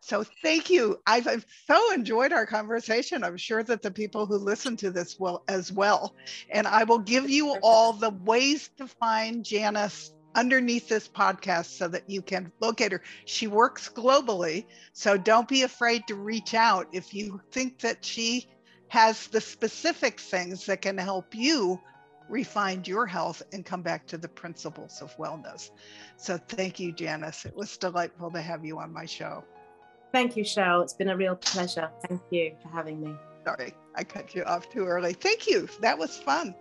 So thank you. I've, I've so enjoyed our conversation. I'm sure that the people who listen to this will as well. And I will give you all the ways to find Janice underneath this podcast so that you can locate her. She works globally, so don't be afraid to reach out if you think that she has the specific things that can help you refine your health and come back to the principles of wellness. So thank you, Janice. It was delightful to have you on my show. Thank you, Cheryl. It's been a real pleasure. Thank you for having me. Sorry, I cut you off too early. Thank you. That was fun.